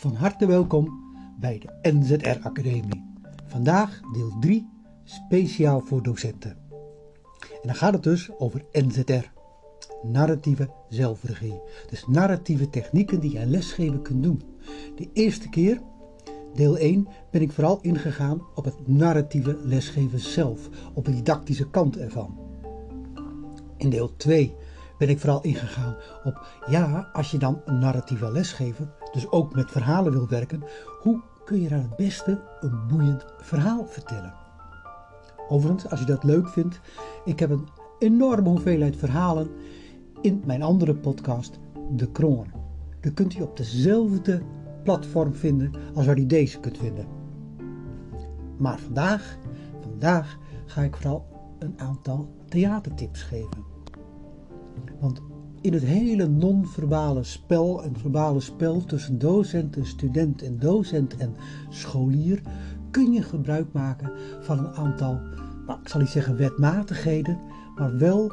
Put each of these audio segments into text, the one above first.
Van harte welkom bij de NZR Academie. Vandaag deel 3, speciaal voor docenten. En dan gaat het dus over NZR, narratieve zelfregie. Dus narratieve technieken die je lesgeven kunt doen. De eerste keer, deel 1, ben ik vooral ingegaan op het narratieve lesgeven zelf, op de didactische kant ervan. In deel 2 ben ik vooral ingegaan op, ja, als je dan een narratieve lesgever, dus ook met verhalen wil werken, hoe kun je dan het beste een boeiend verhaal vertellen? Overigens, als je dat leuk vindt, ik heb een enorme hoeveelheid verhalen in mijn andere podcast, De Kroon. Die kunt u op dezelfde platform vinden als waar u deze kunt vinden. Maar vandaag, vandaag ga ik vooral een aantal theatertips geven. Want in het hele non-verbale spel en verbale spel tussen docent en student en docent en scholier kun je gebruik maken van een aantal, nou, ik zal niet zeggen wetmatigheden, maar wel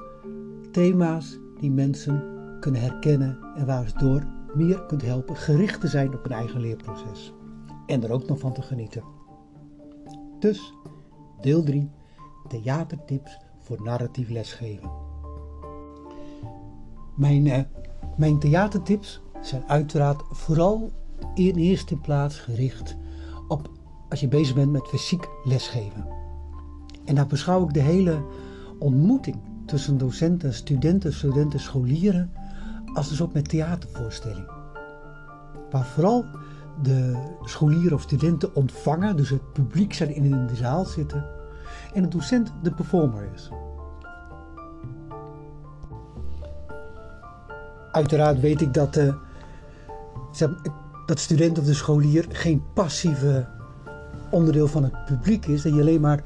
thema's die mensen kunnen herkennen en waar ze door meer kunt helpen gericht te zijn op hun eigen leerproces. En er ook nog van te genieten. Dus deel 3, theatertips voor narratief lesgeven. Mijn, uh, mijn theatertips zijn uiteraard vooral in eerste plaats gericht op als je bezig bent met fysiek lesgeven. En daar beschouw ik de hele ontmoeting tussen docenten, studenten, studenten, scholieren als een soort met theatervoorstelling. Waar vooral de scholieren of studenten ontvangen, dus het publiek zijn in de zaal zitten, en de docent de performer is. Uiteraard weet ik dat, uh, dat student of de scholier geen passieve onderdeel van het publiek is. Dat je alleen maar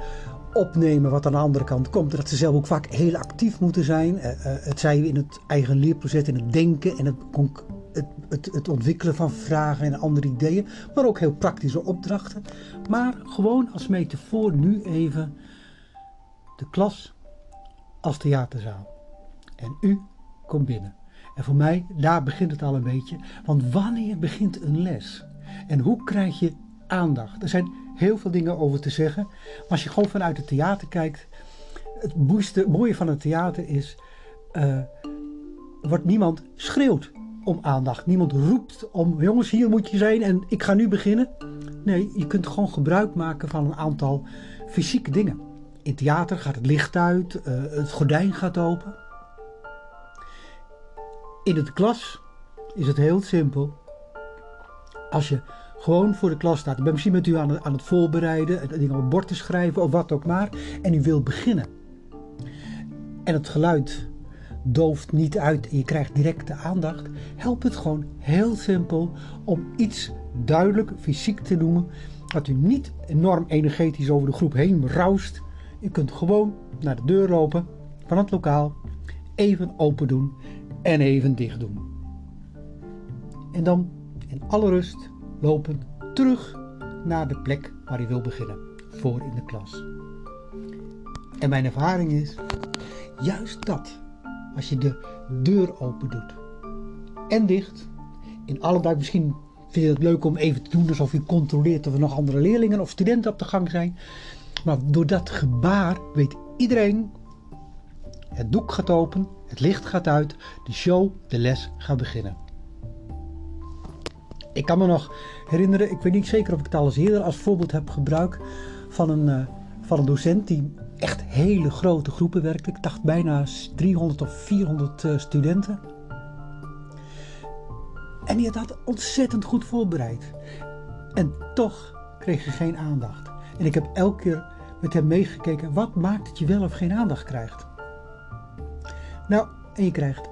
opnemen wat aan de andere kant komt. Dat ze zelf ook vaak heel actief moeten zijn. Uh, het zij in het eigen leerproces, in het denken en het, het, het, het, ontwikkelen van vragen en andere ideeën. Maar ook heel praktische opdrachten. Maar gewoon als metafoor nu even de klas als theaterzaal. En u komt binnen. En voor mij, daar begint het al een beetje. Want wanneer begint een les? En hoe krijg je aandacht? Er zijn heel veel dingen over te zeggen. Maar als je gewoon vanuit het theater kijkt. Het mooie van het theater is. Uh, wordt niemand schreeuwt om aandacht. Niemand roept om jongens, hier moet je zijn en ik ga nu beginnen. Nee, je kunt gewoon gebruik maken van een aantal fysieke dingen. In theater gaat het licht uit, uh, het gordijn gaat open. In de klas is het heel simpel. Als je gewoon voor de klas staat, ik ben misschien met u aan het, aan het voorbereiden, dingen op het bord te schrijven of wat ook maar, en u wilt beginnen. En het geluid dooft niet uit en je krijgt directe aandacht, helpt het gewoon heel simpel om iets duidelijk fysiek te noemen, dat u niet enorm energetisch over de groep heen roust. U kunt gewoon naar de deur lopen van het lokaal, even open doen en even dicht doen. En dan in alle rust lopen terug naar de plek waar je wil beginnen, voor in de klas. En mijn ervaring is juist dat, als je de deur open doet en dicht, in alle misschien vind je het leuk om even te doen alsof je controleert of er nog andere leerlingen of studenten op de gang zijn. Maar door dat gebaar weet iedereen, het doek gaat open, het licht gaat uit, de show, de les gaat beginnen. Ik kan me nog herinneren, ik weet niet zeker of ik het al eens eerder als voorbeeld heb gebruikt van een, uh, van een docent die echt hele grote groepen werkte. Ik dacht bijna 300 of 400 uh, studenten. En die had ontzettend goed voorbereid. En toch kreeg je geen aandacht. En ik heb elke keer met hem meegekeken, wat maakt dat je wel of geen aandacht krijgt? Nou, en je krijgt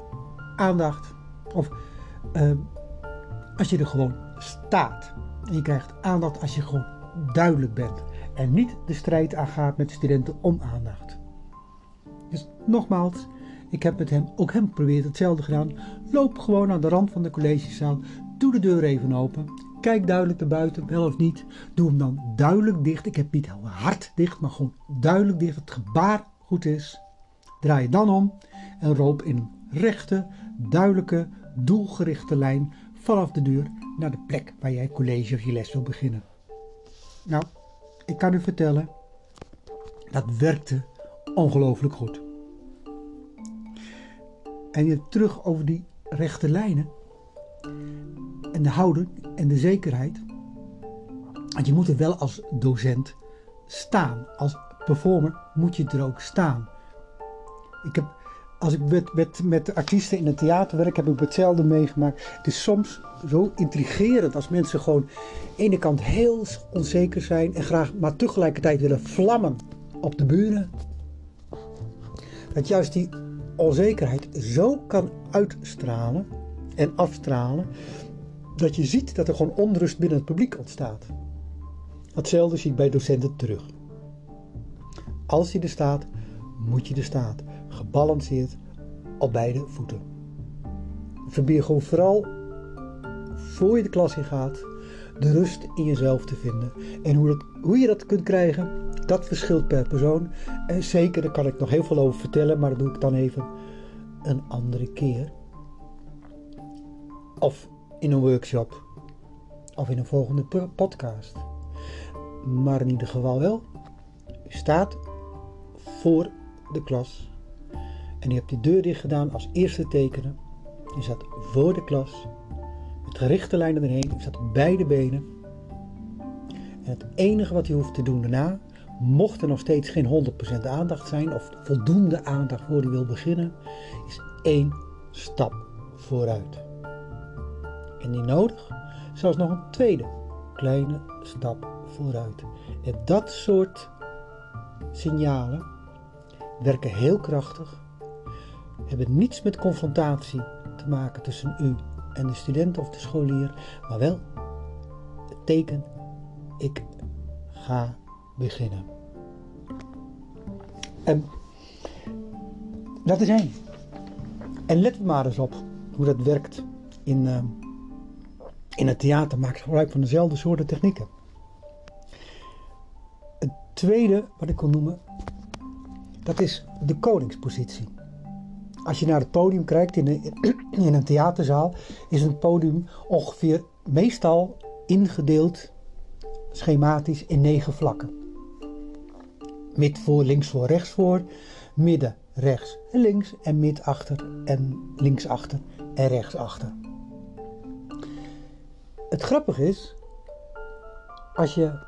aandacht. Of uh, als je er gewoon staat. En je krijgt aandacht als je gewoon duidelijk bent. En niet de strijd aangaat met studenten om aandacht. Dus nogmaals, ik heb met hem, ook hem geprobeerd hetzelfde gedaan. Loop gewoon aan de rand van de collegezaal. Doe de deur even open. Kijk duidelijk naar buiten, wel of niet. Doe hem dan duidelijk dicht. Ik heb niet heel hard dicht, maar gewoon duidelijk dicht. Het gebaar goed is. Draai je dan om en loop in rechte, duidelijke, doelgerichte lijn vanaf de deur naar de plek waar jij college of je les wil beginnen. Nou, ik kan u vertellen, dat werkte ongelooflijk goed. En je terug over die rechte lijnen en de houding en de zekerheid. Want je moet er wel als docent staan. Als performer moet je er ook staan. Ik heb, als ik met, met, met artiesten in het theater werk, heb ik hetzelfde meegemaakt. Het is soms zo intrigerend als mensen gewoon aan de ene kant heel onzeker zijn en graag, maar tegelijkertijd willen vlammen op de buren. Dat juist die onzekerheid zo kan uitstralen en afstralen dat je ziet dat er gewoon onrust binnen het publiek ontstaat. Hetzelfde zie ik bij docenten terug. Als je er staat, moet je er staan. Gebalanceerd op beide voeten. Probeer gewoon vooral voor je de klas in gaat, de rust in jezelf te vinden. En hoe, dat, hoe je dat kunt krijgen, dat verschilt per persoon. En zeker, daar kan ik nog heel veel over vertellen, maar dat doe ik dan even een andere keer. Of in een workshop. Of in een volgende podcast. Maar in ieder geval wel. Staat voor de klas. En je hebt de deur dicht gedaan als eerste tekenen. Je staat voor de klas. Met gerichte lijnen erheen. Je staat op beide benen. En het enige wat je hoeft te doen daarna, mocht er nog steeds geen 100% aandacht zijn of voldoende aandacht voor je wil beginnen, is één stap vooruit. En die nodig, zelfs nog een tweede kleine stap vooruit. En dat soort signalen werken heel krachtig, hebben niets met confrontatie te maken tussen u en de student of de scholier, maar wel het teken: ik ga beginnen. En dat is één. En let maar eens op hoe dat werkt in, uh, in het theater. Maak gebruik van dezelfde soorten technieken. Het tweede wat ik wil noemen, dat is de koningspositie. Als je naar het podium kijkt in, een theaterzaal, is een podium ongeveer meestal ingedeeld schematisch in negen vlakken. Mid voor, links voor, rechts voor, midden, rechts en links en mid achter en links achter en rechts achter. Het grappige is, als je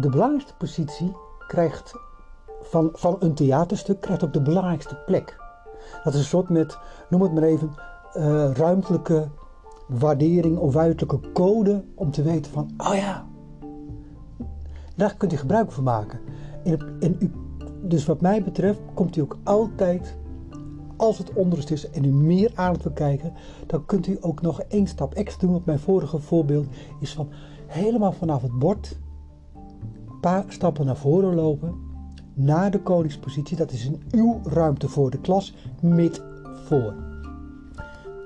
de belangrijkste positie krijgt van, van een theaterstuk, krijgt ook de belangrijkste plek. Dat is een soort met, noem het maar even, uh, ruimtelijke waardering of uiterlijke code om te weten van, oh ja, daar kunt u gebruik van maken. En, dus wat mij betreft komt u ook altijd, als het onrust is en u meer aandacht wil kijken, dan kunt u ook nog één stap extra doen. Want mijn vorige voorbeeld is van helemaal vanaf het bord, een paar stappen naar voren lopen, naar de koningspositie. Dat is in uw ruimte voor de klas, met voor.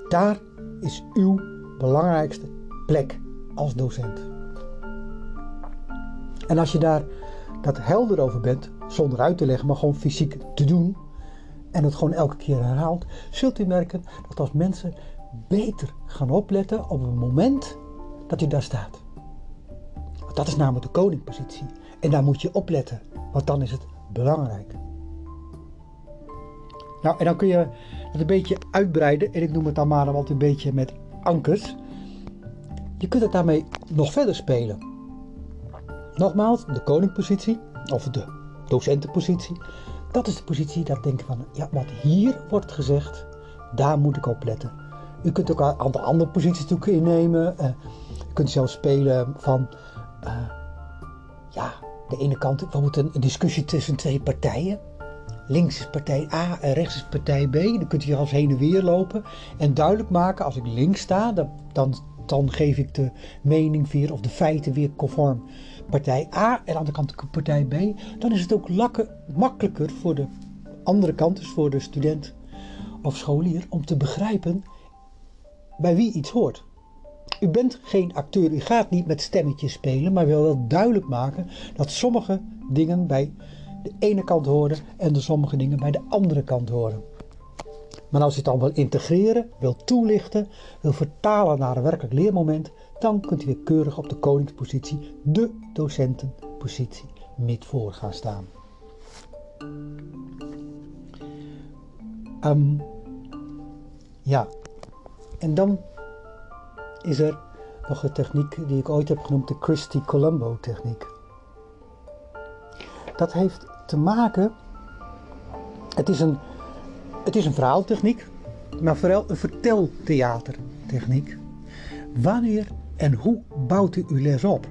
Daar is uw belangrijkste plek als docent. En als je daar dat helder over bent, zonder uit te leggen, maar gewoon fysiek te doen, en het gewoon elke keer herhaalt, zult u merken dat als mensen beter gaan opletten op het moment dat u daar staat. Want dat is namelijk de koningpositie. En daar moet je opletten, want dan is het belangrijk. Nou, en dan kun je het een beetje uitbreiden, en ik noem het dan maar wat een beetje met ankers. Je kunt het daarmee nog verder spelen. Nogmaals, de koningpositie, of de docentenpositie, dat is de positie dat denken van, ja, wat hier wordt gezegd, daar moet ik op letten. U kunt ook aan de andere posities innemen. Uh, u kunt zelfs spelen van, ja, de ene kant bijvoorbeeld een, een discussie tussen twee partijen. Links is partij A en rechts is partij B. Dan kunt u als heen en weer lopen en duidelijk maken, als ik links sta, dan, dan, geef ik de mening weer of de feiten weer conform partij A en aan de andere kant partij B, dan is het ook lakken, makkelijker voor de andere kant, dus voor de student of scholier, om te begrijpen bij wie iets hoort. U bent geen acteur, u gaat niet met stemmetjes spelen, maar wil wel duidelijk maken dat sommige dingen bij de ene kant horen en de sommige dingen bij de andere kant horen. Maar als je het dan wil integreren, wil toelichten, wil vertalen naar een werkelijk leermoment, dan kunt u weer keurig op de koningspositie, de docentenpositie, met voor gaan staan. Um, ja, en dan is er nog een techniek die ik ooit heb genoemd de Christie-Colombo techniek. Dat heeft te maken, het is een, het is een verhaaltechniek, maar vooral een verteltheatertechniek. Wanneer en hoe bouwt u uw les op?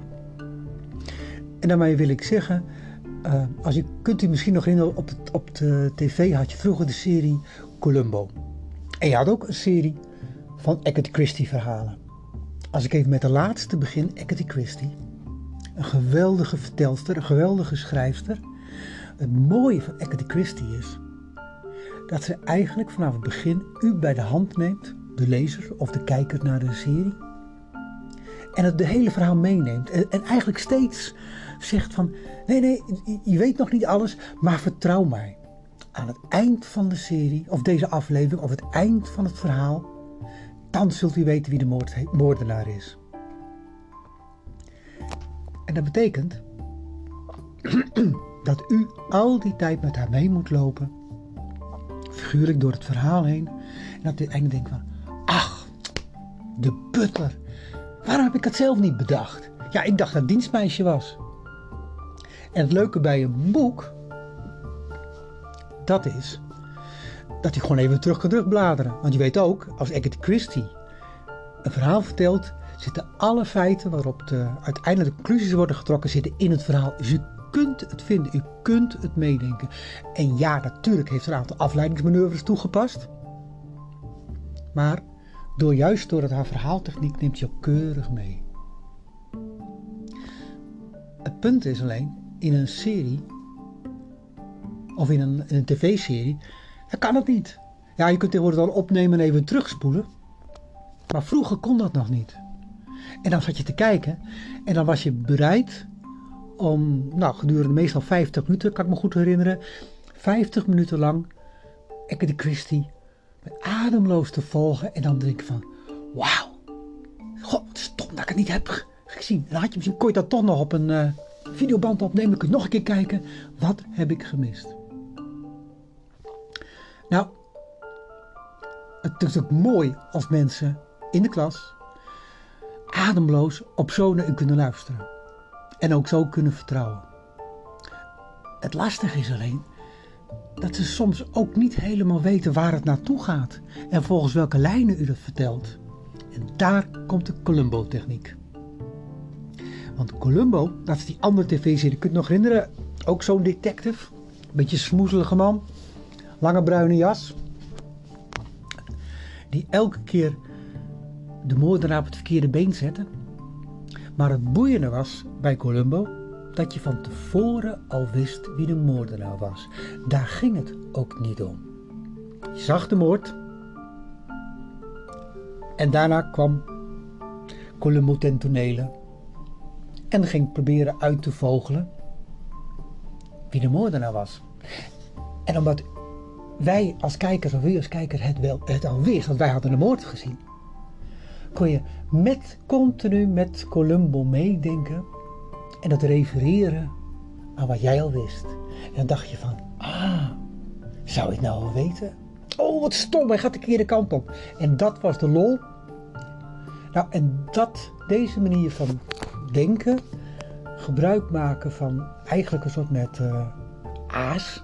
En daarmee wil ik zeggen, uh, als je kunt u misschien nog herinneren, op de, op de tv had je vroeger de serie Columbo. En je had ook een serie van Agatha Christie verhalen. Als ik even met de laatste begin, Agatha Christie. Een geweldige vertelster, een geweldige schrijfster. Het mooie van Agatha Christie is dat ze eigenlijk vanaf het begin u bij de hand neemt, de lezer of de kijker naar de serie. En het de hele verhaal meeneemt. En, en eigenlijk steeds zegt van, nee, nee, je weet nog niet alles, maar vertrouw mij. Aan het eind van de serie, of deze aflevering, of het eind van het verhaal, dan zult u weten wie de moordenaar is. En dat betekent dat u al die tijd met haar mee moet lopen, figuurlijk door het verhaal heen, en dat u eindelijk denkt van, ach, de butler, waarom heb ik het zelf niet bedacht? Ja, ik dacht dat het dienstmeisje was. En het leuke bij een boek, dat is dat je gewoon even terug kan terugbladeren. Want je weet ook, als Agatha Christie een verhaal vertelt, zitten alle feiten waarop de uiteindelijke conclusies worden getrokken, zitten in het verhaal. Dus u kunt het vinden, u kunt het meedenken. En ja, natuurlijk heeft er een aantal afleidingsmanoeuvres toegepast. Maar door, juist door het haar verhaaltechniek neemt je keurig mee. Het punt is alleen, in een serie of in een, een tv-serie, dan kan het niet. Ja, je kunt tegenwoordig dan opnemen en even terugspoelen. Maar vroeger kon dat nog niet. En dan zat je te kijken en dan was je bereid om, nou, gedurende meestal 50 minuten, kan ik me goed herinneren, 50 minuten lang Ekke de Christie ademloos te volgen en dan denk ik van, wauw, god, wat stom dat ik het niet heb gezien. En dan je misschien, kon je dat toch nog op een, uh, videoband opnemen, kun je nog een keer kijken. Wat heb ik gemist? Nou, het is ook mooi als mensen in de klas ademloos op zo naar u kunnen luisteren. En ook zo kunnen vertrouwen. Het lastige is alleen dat ze soms ook niet helemaal weten waar het naartoe gaat en volgens welke lijnen u dat vertelt. En daar komt de Columbo-techniek. Want Columbo, dat is die andere tv-serie, kunt je nog herinneren? Ook zo'n detective. Beetje smoezelige man. Lange bruine jas. Die elke keer de moordenaar op het verkeerde been zette. Maar het boeiende was bij Columbo dat je van tevoren al wist wie de moordenaar was. Daar ging het ook niet om. Je zag de moord. En daarna kwam Columbo ten tonele en ging proberen uit te vogelen wie de moordenaar was. En omdat wij als kijkers of wie als kijker het, wel, het al wist, want wij hadden de moord gezien, kon je met, continu met Columbo meedenken en dat refereren aan wat jij al wist. En dan dacht je van, ah, zou ik nou al weten? Oh, wat stom, hij gaat de verkeerde kant op. En dat was de lol. Nou, en dat, deze manier van denken, gebruik maken van eigenlijk een soort met uh, aas.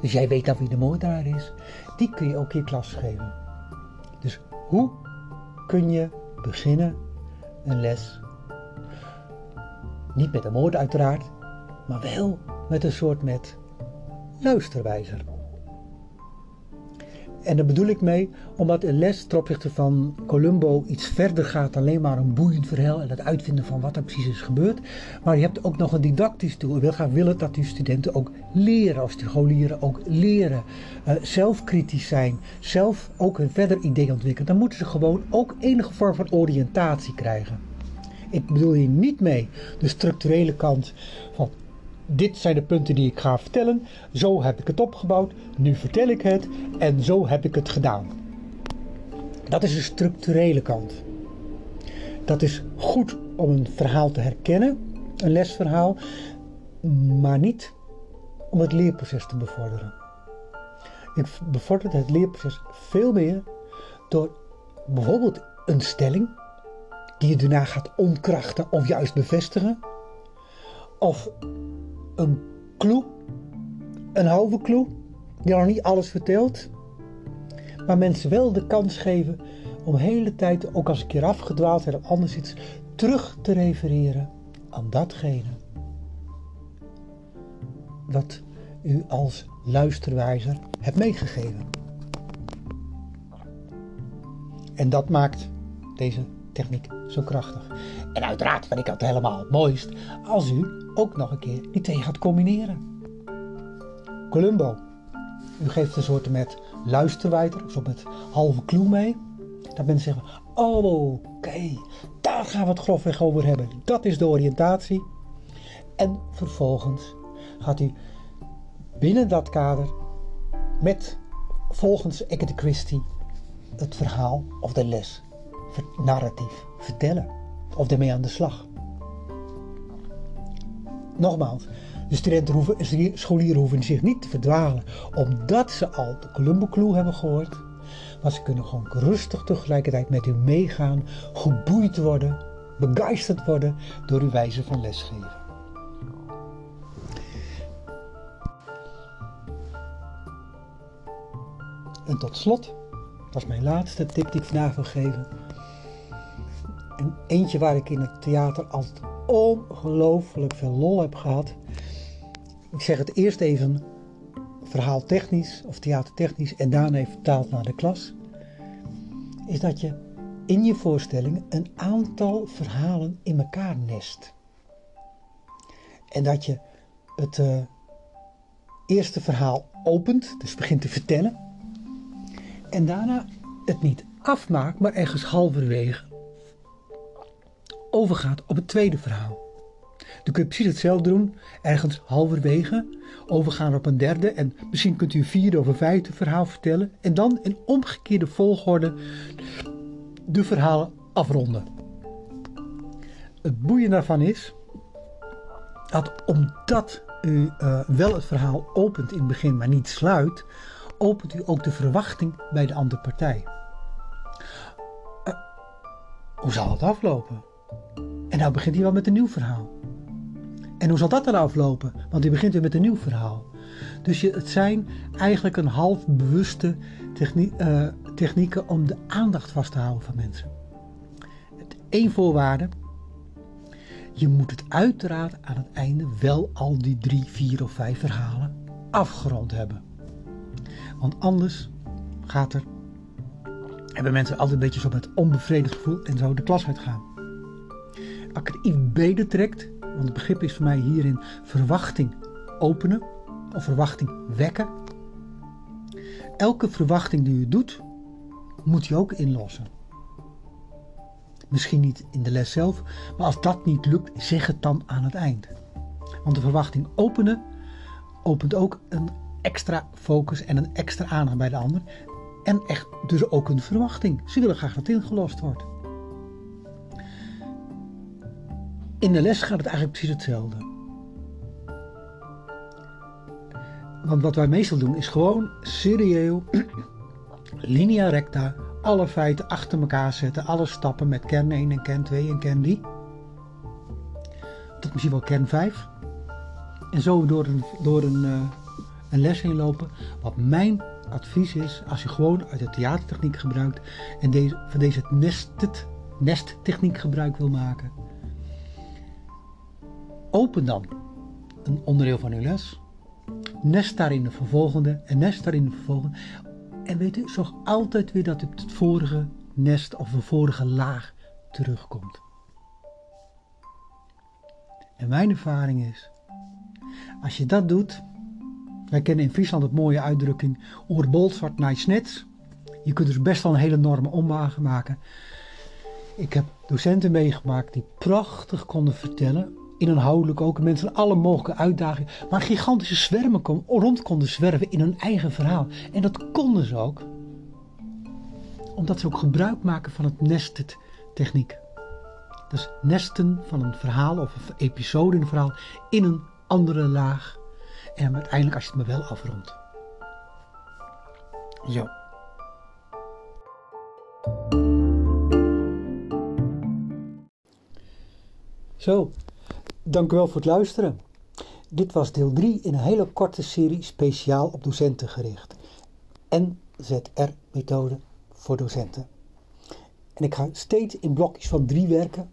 Dus jij weet dan wie de moordenaar is. Die kun je ook je klas geven. Dus hoe kun je beginnen een les? Niet met een moord uiteraard, maar wel met een soort met luisterwijzer. En daar bedoel ik mee omdat een les ten opzichte van Columbo iets verder gaat alleen maar een boeiend verhaal en het uitvinden van wat er precies is gebeurd. Maar je hebt ook nog een didactisch doel. Wil graag willen dat die studenten ook leren, als scholieren ook leren. Uh, zelfkritisch zijn, zelf ook een verder idee ontwikkelen. Dan moeten ze gewoon ook enige vorm van oriëntatie krijgen. Ik bedoel hier niet mee de structurele kant van dit zijn de punten die ik ga vertellen. Zo heb ik het opgebouwd. Nu vertel ik het en zo heb ik het gedaan. Dat is de structurele kant. Dat is goed om een verhaal te herkennen, een lesverhaal, maar niet om het leerproces te bevorderen. Ik bevorder het leerproces veel meer door bijvoorbeeld een stelling die je daarna gaat ontkrachten of juist bevestigen, of een clue, een halve clue, die nog niet alles vertelt, maar mensen wel de kans geven om hele tijd, ook als een keer afgedwaald zijn of anders iets, terug te refereren aan datgene wat u als luisterwijzer hebt meegegeven. En dat maakt deze techniek zo krachtig. En uiteraard vind ik het helemaal het mooist als u ook nog een keer die twee gaat combineren. Columbo. U geeft een soort met luisterwijter, of met halve clue mee. Dat mensen zeggen, oh oké, daar gaan we het grofweg over hebben. Dat is de oriëntatie. En vervolgens gaat u binnen dat kader met volgens Agatha Christie het verhaal of de les narratief vertellen of ermee aan de slag. Nogmaals, de studenten hoeven, scholieren hoeven zich niet te verdwalen omdat ze al de Columbo Clue hebben gehoord. Maar ze kunnen gewoon rustig tegelijkertijd met u meegaan, geboeid worden, begeisterd worden door uw wijze van lesgeven. En tot slot, is mijn laatste tip die ik vandaag wil geven. En eentje waar ik in het theater altijd ongelooflijk veel lol heb gehad. Ik zeg het eerst even verhaaltechnisch of theatertechnisch en daarna even vertaald naar de klas. Is dat je in je voorstelling een aantal verhalen in elkaar nest. En dat je het uh, eerste verhaal opent, dus begint te vertellen. En daarna het niet afmaakt, maar ergens halverwege overgaat op het tweede verhaal. Dan kun je precies hetzelfde doen, ergens halverwege, overgaan op een derde en misschien kunt u een vierde of een vijfde verhaal vertellen en dan in omgekeerde volgorde de verhalen afronden. Het boeiende daarvan is dat omdat u uh, wel het verhaal opent in het begin, maar niet sluit, opent u ook de verwachting bij de andere partij. Uh, hoe zal het aflopen? En nou begint hij wel met een nieuw verhaal. En hoe zal dat dan aflopen? Want hij begint weer met een nieuw verhaal. Dus je, het zijn eigenlijk een half bewuste uh, technieken om de aandacht vast te houden van mensen. Eén voorwaarde. Je moet het uiteraard aan het einde wel al die drie, vier of vijf verhalen afgerond hebben. Want anders gaat er, hebben mensen altijd een beetje zo met onbevredigd gevoel en zo de klas uitgaan. Iets breder trekt, want het begrip is voor mij hierin verwachting openen of verwachting wekken. Elke verwachting die u doet, moet u ook inlossen. Misschien niet in de les zelf, maar als dat niet lukt, zeg het dan aan het eind. Want de verwachting openen opent ook een extra focus en een extra aandacht bij de ander. En echt dus ook een verwachting. Ze willen graag dat ingelost wordt. In de les gaat het eigenlijk precies hetzelfde. Want wat wij meestal doen is gewoon serieel, linea recta, alle feiten achter elkaar zetten, alle stappen met kern 1 en kern 2 en kern 3. Tot misschien wel kern 5. En zo door een, door een, uh, een les heen lopen. Wat mijn advies is, als je gewoon uit de theatertechniek gebruikt en deze, van deze nested, nesttechniek gebruik wil maken Open dan een onderdeel van uw les. Nest daarin de vervolgende en nest daarin de vervolgende. En weet u, zorg altijd weer dat het vorige nest of de vorige laag terugkomt. En mijn ervaring is, als je dat doet, wij kennen in Friesland het mooie uitdrukking oer bolzwart naar. Je kunt dus best wel een hele enorme omwagen maken. Ik heb docenten meegemaakt die prachtig konden vertellen inhoudelijk ook mensen alle mogelijke uitdagingen, maar gigantische zwermen kon, rond konden zwerven in hun eigen verhaal. En dat konden ze ook, omdat ze ook gebruik maken van het nested techniek. Dus nesten van een verhaal of een episode in een verhaal in een andere laag. En uiteindelijk als je het maar wel afrondt. Zo. Zo, dank u wel voor het luisteren. Dit was deel 3 in een hele korte serie speciaal op docenten gericht. NZR-methode voor docenten. En ik ga steeds in blokjes van drie werken.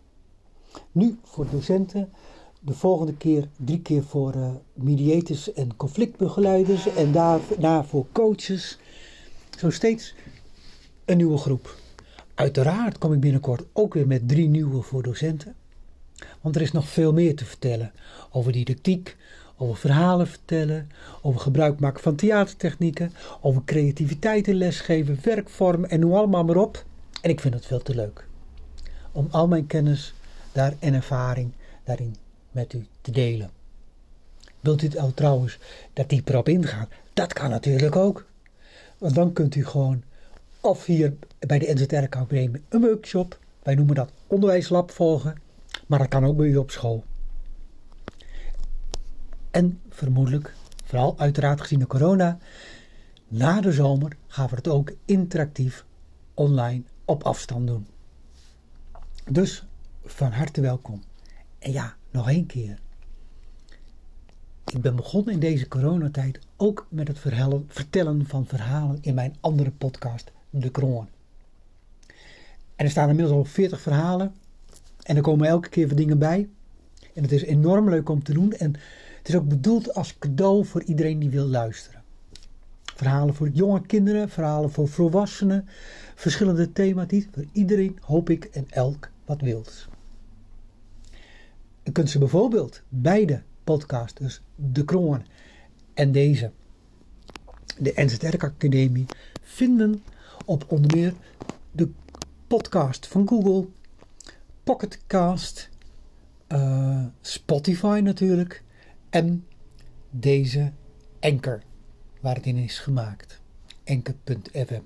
Nu voor docenten, de volgende keer drie keer voor uh, mediators en conflictbegeleiders en daarna voor coaches. Zo steeds een nieuwe groep. Uiteraard kom ik binnenkort ook weer met drie nieuwe voor docenten. Want er is nog veel meer te vertellen over didactiek, over verhalen vertellen, over gebruik maken van theatertechnieken, over creativiteit in lesgeven, werkvormen en noem allemaal maar op. En ik vind het veel te leuk om al mijn kennis daar en ervaring daarin met u te delen. Wilt u trouwens dat dieper op ingaan? Dat kan natuurlijk ook. Want dan kunt u gewoon of hier bij de NZR Academie een workshop, wij noemen dat onderwijslab volgen, maar dat kan ook bij u op school. En vermoedelijk, vooral uiteraard gezien de corona, na de zomer gaan we het ook interactief online op afstand doen. Dus van harte welkom. En ja, nog één keer. Ik ben begonnen in deze coronatijd ook met het vertellen van verhalen in mijn andere podcast, De Kroon. En er staan inmiddels al 40 verhalen. En er komen elke keer weer dingen bij. En het is enorm leuk om te doen. En het is ook bedoeld als cadeau voor iedereen die wil luisteren. Verhalen voor jonge kinderen, verhalen voor volwassenen, verschillende thematiek. Voor iedereen hoop ik en elk wat wilt. Je kunt ze bijvoorbeeld beide podcasts, dus De Kroon en deze, de NZR Academie, vinden op onder meer de podcast van Google, Pocketcast, uh, Spotify natuurlijk en deze Anchor, waar het in is gemaakt. Anchor.fm.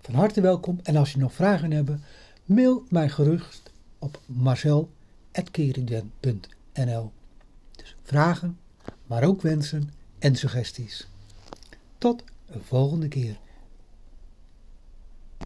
Van harte welkom en als je nog vragen hebt, mail mij gerust op marcel.keriden.nl. Dus vragen, maar ook wensen en suggesties. Tot een volgende keer.